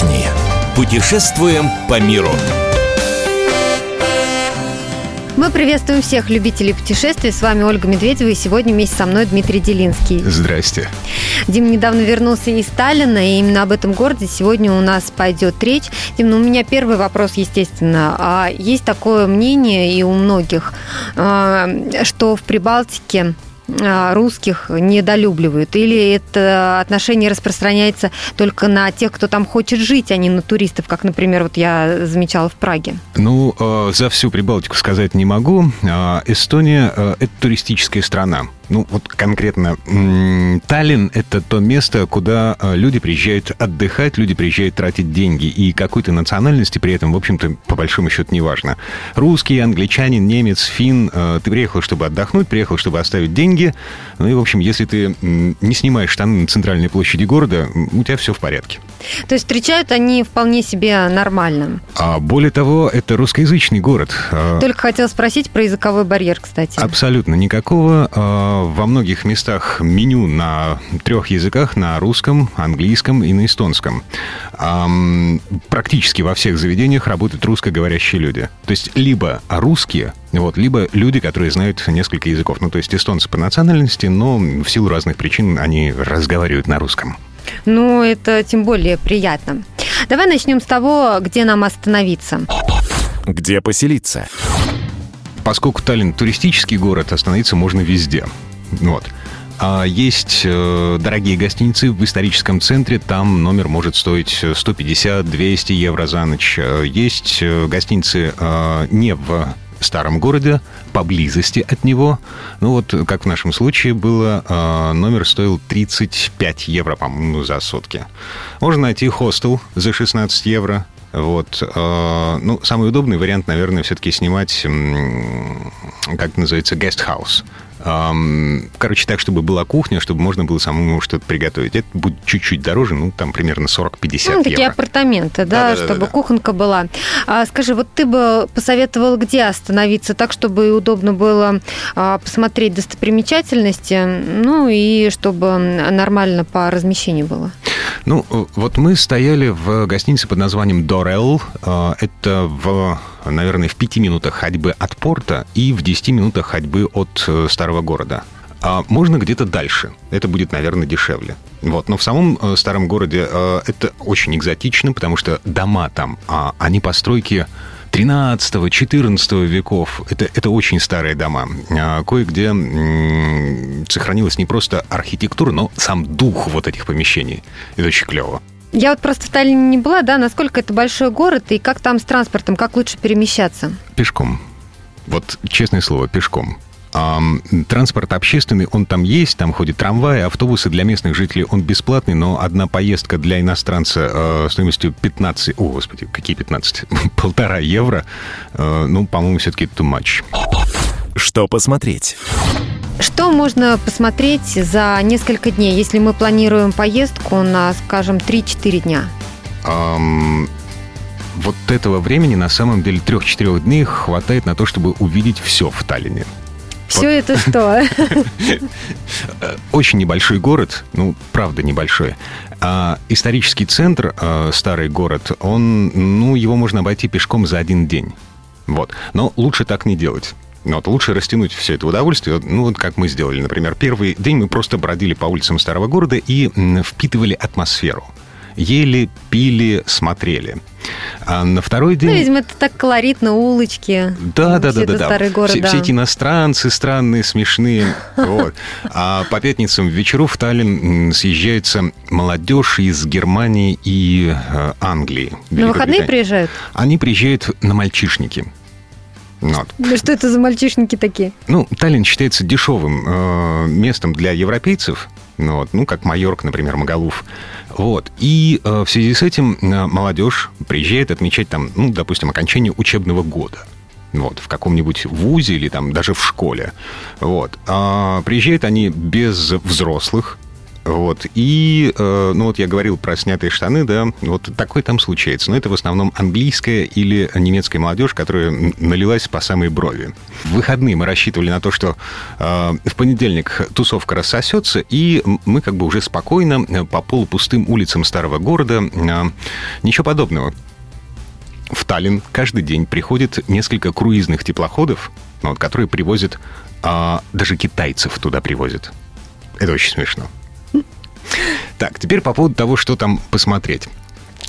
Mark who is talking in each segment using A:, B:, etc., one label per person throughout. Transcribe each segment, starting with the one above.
A: отдохни. Путешествуем по миру.
B: Мы приветствуем всех любителей путешествий. С вами Ольга Медведева и сегодня вместе со мной Дмитрий Делинский.
C: Здрасте.
B: Дим недавно вернулся из Сталина, и именно об этом городе сегодня у нас пойдет речь. Дим, ну у меня первый вопрос, естественно. А есть такое мнение и у многих, а, что в Прибалтике русских недолюбливают? Или это отношение распространяется только на тех, кто там хочет жить, а не на туристов, как, например, вот я замечала в Праге?
C: Ну, э, за всю Прибалтику сказать не могу. А, Эстония э, – это туристическая страна. Ну, вот конкретно Таллин – это то место, куда э, люди приезжают отдыхать, люди приезжают тратить деньги. И какой-то национальности при этом, в общем-то, по большому счету, не важно. Русский, англичанин, немец, фин. Ты приехал, чтобы отдохнуть, приехал, чтобы оставить деньги. Ну и, в общем, если ты не снимаешь штаны на центральной площади города, у тебя все в порядке.
B: То есть встречают они вполне себе нормально?
C: А более того, это русскоязычный город.
B: А Только хотел спросить про языковой барьер, кстати.
C: Абсолютно никакого. Во многих местах меню на трех языках, на русском, английском и на эстонском. Практически во всех заведениях работают русскоговорящие люди. То есть либо русские, вот, либо люди, которые знают несколько языков. Ну, то есть эстонцы по национальности, но в силу разных причин они разговаривают на русском.
B: Ну, это тем более приятно. Давай начнем с того, где нам остановиться.
A: Где поселиться?
C: Поскольку Таллин туристический город, остановиться можно везде. Вот. А есть э, дорогие гостиницы в историческом центре, там номер может стоить 150-200 евро за ночь. Э, есть э, гостиницы не в старом городе, поблизости от него. Ну вот, как в нашем случае было, номер стоил 35 евро, по-моему, за сутки. Можно найти хостел за 16 евро. Вот. Ну, самый удобный вариант, наверное, все-таки снимать, как называется, гестхаус. Короче, так, чтобы была кухня, чтобы можно было самому что-то приготовить. Это будет чуть-чуть дороже, ну, там примерно 40-50
B: ну, такие апартаменты, да, да, да чтобы да, да. кухонка была. А, скажи, вот ты бы посоветовал, где остановиться так, чтобы удобно было а, посмотреть достопримечательности, ну, и чтобы нормально по размещению было?
C: Ну, вот мы стояли в гостинице под названием Дорел. А, это в наверное, в пяти минутах ходьбы от порта и в 10 минутах ходьбы от э, старого города. А можно где-то дальше. Это будет, наверное, дешевле. Вот. Но в самом э, старом городе э, это очень экзотично, потому что дома там, а они постройки 13-14 веков. Это, это очень старые дома. А кое-где сохранилась не просто архитектура, но сам дух вот этих помещений. Это очень клево.
B: Я вот просто в Таллине не была, да, насколько это большой город и как там с транспортом, как лучше перемещаться?
C: Пешком. Вот честное слово, пешком. А, транспорт общественный, он там есть, там ходит трамвай, автобусы для местных жителей, он бесплатный, но одна поездка для иностранца э, стоимостью 15, о, господи, какие 15? Полтора евро, э, ну, по-моему, все-таки too much.
A: Что посмотреть?
B: Что можно посмотреть за несколько дней, если мы планируем поездку на, скажем, 3-4 дня? Um,
C: вот этого времени на самом деле трех-четырех дней хватает на то, чтобы увидеть все в Таллине.
B: Все вот. это что?
C: Очень небольшой город, ну, правда небольшой. А исторический центр, а, старый город, он, ну, его можно обойти пешком за один день. Вот. Но лучше так не делать. Но вот лучше растянуть все это удовольствие, ну вот как мы сделали. Например, первый день мы просто бродили по улицам старого города и впитывали атмосферу. Ели, пили, смотрели. А на второй день... Ну,
B: видимо, это так колоритно, улочки.
C: Да, да, да, да, да. Старый город, все, да. все эти иностранцы странные, смешные. Вот. А по пятницам вечеру в Таллин съезжается молодежь из Германии и э, Англии.
B: На выходные приезжают?
C: Они приезжают на мальчишники.
B: Вот. Ну что это за мальчишники такие?
C: Ну, Таллин считается дешевым э, местом для европейцев, ну, вот, ну, как Майорк, например, Магалуф. Вот. И э, в связи с этим э, молодежь приезжает отмечать там, ну, допустим, окончание учебного года. Вот, в каком-нибудь вузе или там даже в школе. Вот. А приезжают они без взрослых, Вот. И, э, ну вот я говорил про снятые штаны, да, вот такой там случается. Но это в основном английская или немецкая молодежь, которая налилась по самой брови. В выходные мы рассчитывали на то, что э, в понедельник тусовка рассосется, и мы как бы уже спокойно э, по полупустым улицам старого города. Ничего подобного. В Таллин каждый день приходит несколько круизных теплоходов, вот, которые привозят, э, даже китайцев туда привозят. Это очень смешно. Так, теперь по поводу того, что там посмотреть.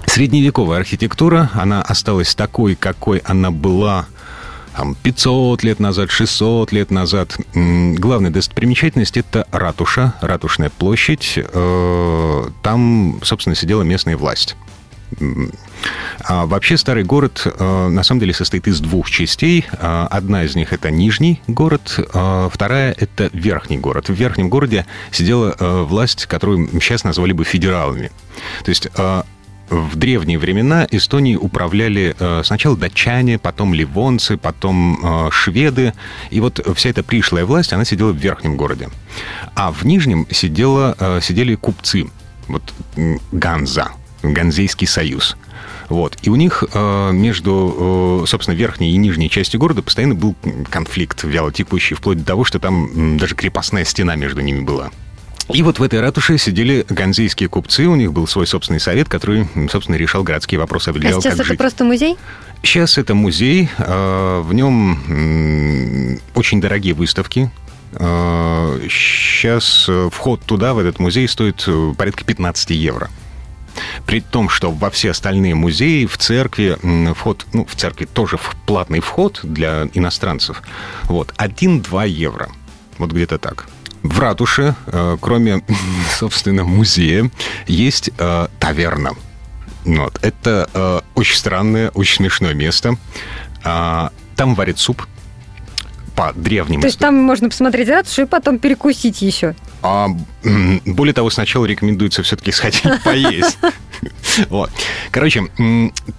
C: Средневековая архитектура, она осталась такой, какой она была там, 500 лет назад, 600 лет назад. Главная достопримечательность – это ратуша, ратушная площадь. Э, там, собственно, сидела местная власть. А вообще старый город э, на самом деле состоит из двух частей. Э, одна из них это нижний город, э, вторая это верхний город. В верхнем городе сидела власть, которую сейчас назвали бы федералами. То есть в древние времена Эстонией управляли сначала датчане, потом ливонцы, потом шведы. И вот вся эта пришлая власть, она сидела в верхнем городе. А в нижнем сидела, сидели купцы. Вот Ганза, Ганзейский союз. Вот. И у них э, между, э, собственно, верхней и нижней частью города постоянно был конфликт вялотекущий, вплоть до того, что там даже крепостная стена между ними была. И вот в этой ратуше сидели ганзейские купцы, у них был свой собственный совет, который, собственно, решал городские вопросы, определял,
B: а сейчас
C: как
B: это
C: жить.
B: просто музей?
C: Сейчас это музей, э, в нем очень дорогие выставки, Сейчас вход туда, в этот музей, стоит порядка 15 евро. При том, что во все остальные музеи, в церкви, вход, ну, в церкви тоже платный вход для иностранцев, вот, 1-2 евро. Вот где-то так. В ратуше, э, кроме, собственно, музея, есть э, таверна. Вот. Это э, очень странное, очень смешное место. А, там варят суп по древним
B: То есть там можно посмотреть ратушу и потом перекусить еще.
C: А, более того, сначала рекомендуется все-таки сходить поесть. Вот. Короче,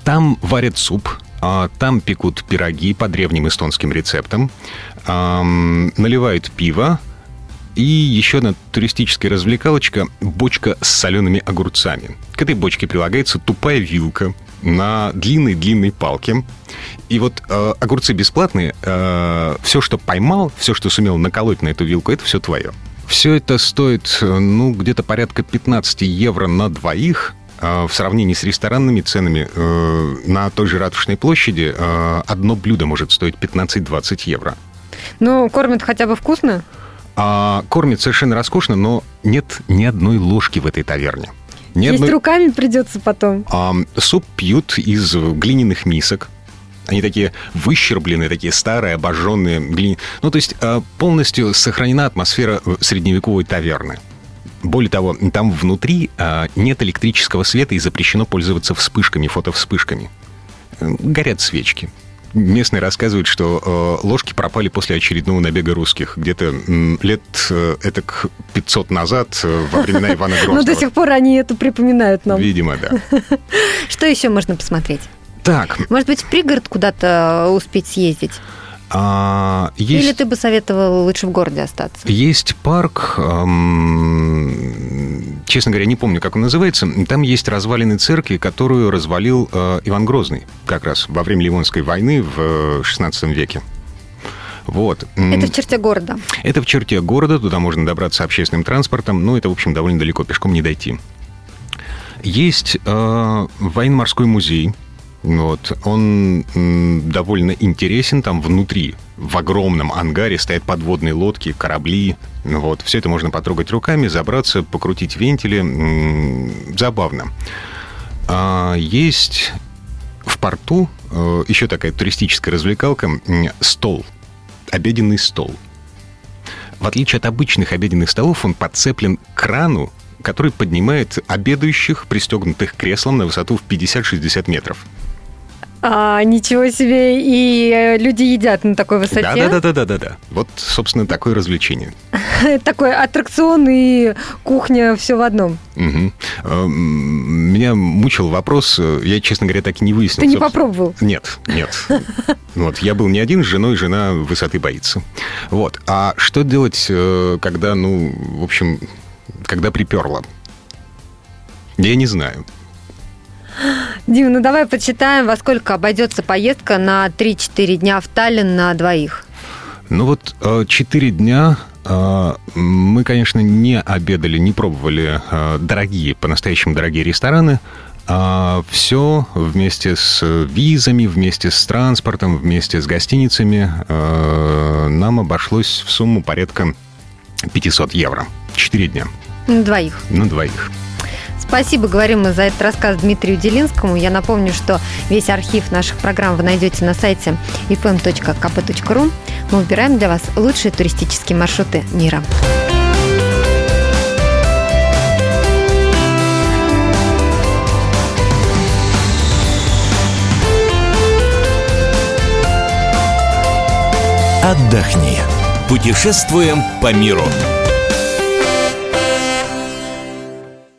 C: там варят суп, а там пекут пироги по древним эстонским рецептам, наливают пиво, и еще одна туристическая развлекалочка – бочка с солеными огурцами. К этой бочке прилагается тупая вилка на длинной-длинной палке. И вот э, огурцы бесплатные. Э, все, что поймал, все, что сумел наколоть на эту вилку, это все твое. Все это стоит, э, ну, где-то порядка 15 евро на двоих. Э, в сравнении с ресторанными ценами э, на той же Ратушной площади одно блюдо может стоить 15-20 евро.
B: Ну, кормят хотя бы вкусно?
C: А, кормят совершенно роскошно, но нет ни одной ложки в этой таверне.
B: Ни Есть одной... руками придется потом.
C: А, суп пьют из глиняных мисок. Они такие выщербленные, такие старые, обожженные. Глин... Ну, то есть а, полностью сохранена атмосфера э, средневековой таверны. Более того, там внутри а, нет электрического света и запрещено пользоваться вспышками, фотовспышками. Горят свечки. Местные рассказывают, что э, ложки пропали после очередного набега русских. Где-то э, лет э, это 500 назад, э, во времена Ивана Грозного.
B: Но до сих пор они это припоминают нам.
C: Видимо, да.
B: Что еще можно посмотреть?
C: Так.
B: Может быть, в пригород куда-то успеть съездить?
C: А,
B: есть, Или ты бы советовал лучше в городе остаться?
C: Есть парк, эм, честно говоря, не помню, как он называется. Там есть развалины церкви, которую развалил э, Иван Грозный как раз во время Ливонской войны в XVI э, веке. Вот.
B: Это в черте города?
C: Это в черте города, туда можно добраться общественным транспортом, но это, в общем, довольно далеко, пешком не дойти. Есть э, военно-морской музей, вот. Он довольно интересен. Там внутри, в огромном ангаре, стоят подводные лодки, корабли. Вот. Все это можно потрогать руками, забраться, покрутить вентили. Забавно. А есть в порту э, еще такая туристическая развлекалка стол. Обеденный стол. В отличие от обычных обеденных столов, он подцеплен к крану, который поднимает обедающих, пристегнутых к креслам на высоту в 50-60 метров.
B: А, ничего себе, и э, люди едят на такой высоте.
C: Да, да, да, да, да, да. Вот, собственно, такое развлечение.
B: Такой аттракцион и кухня все в одном.
C: Меня мучил вопрос, я, честно говоря, так и не выяснил.
B: Ты не попробовал?
C: Нет, нет. Вот, я был не один с женой, жена высоты боится. Вот. А что делать, э, когда, ну, в общем, когда приперло? Я не знаю.
B: Дим, ну давай почитаем, во сколько обойдется поездка на 3-4 дня в Таллин на двоих.
C: Ну вот 4 дня мы, конечно, не обедали, не пробовали дорогие, по-настоящему дорогие рестораны. А все вместе с визами, вместе с транспортом, вместе с гостиницами нам обошлось в сумму порядка 500 евро. Четыре дня.
B: На двоих.
C: На двоих.
B: Спасибо, говорим мы за этот рассказ Дмитрию Делинскому. Я напомню, что весь архив наших программ вы найдете на сайте fm.kp.ru. Мы выбираем для вас лучшие туристические маршруты мира.
A: Отдохни. Путешествуем по миру.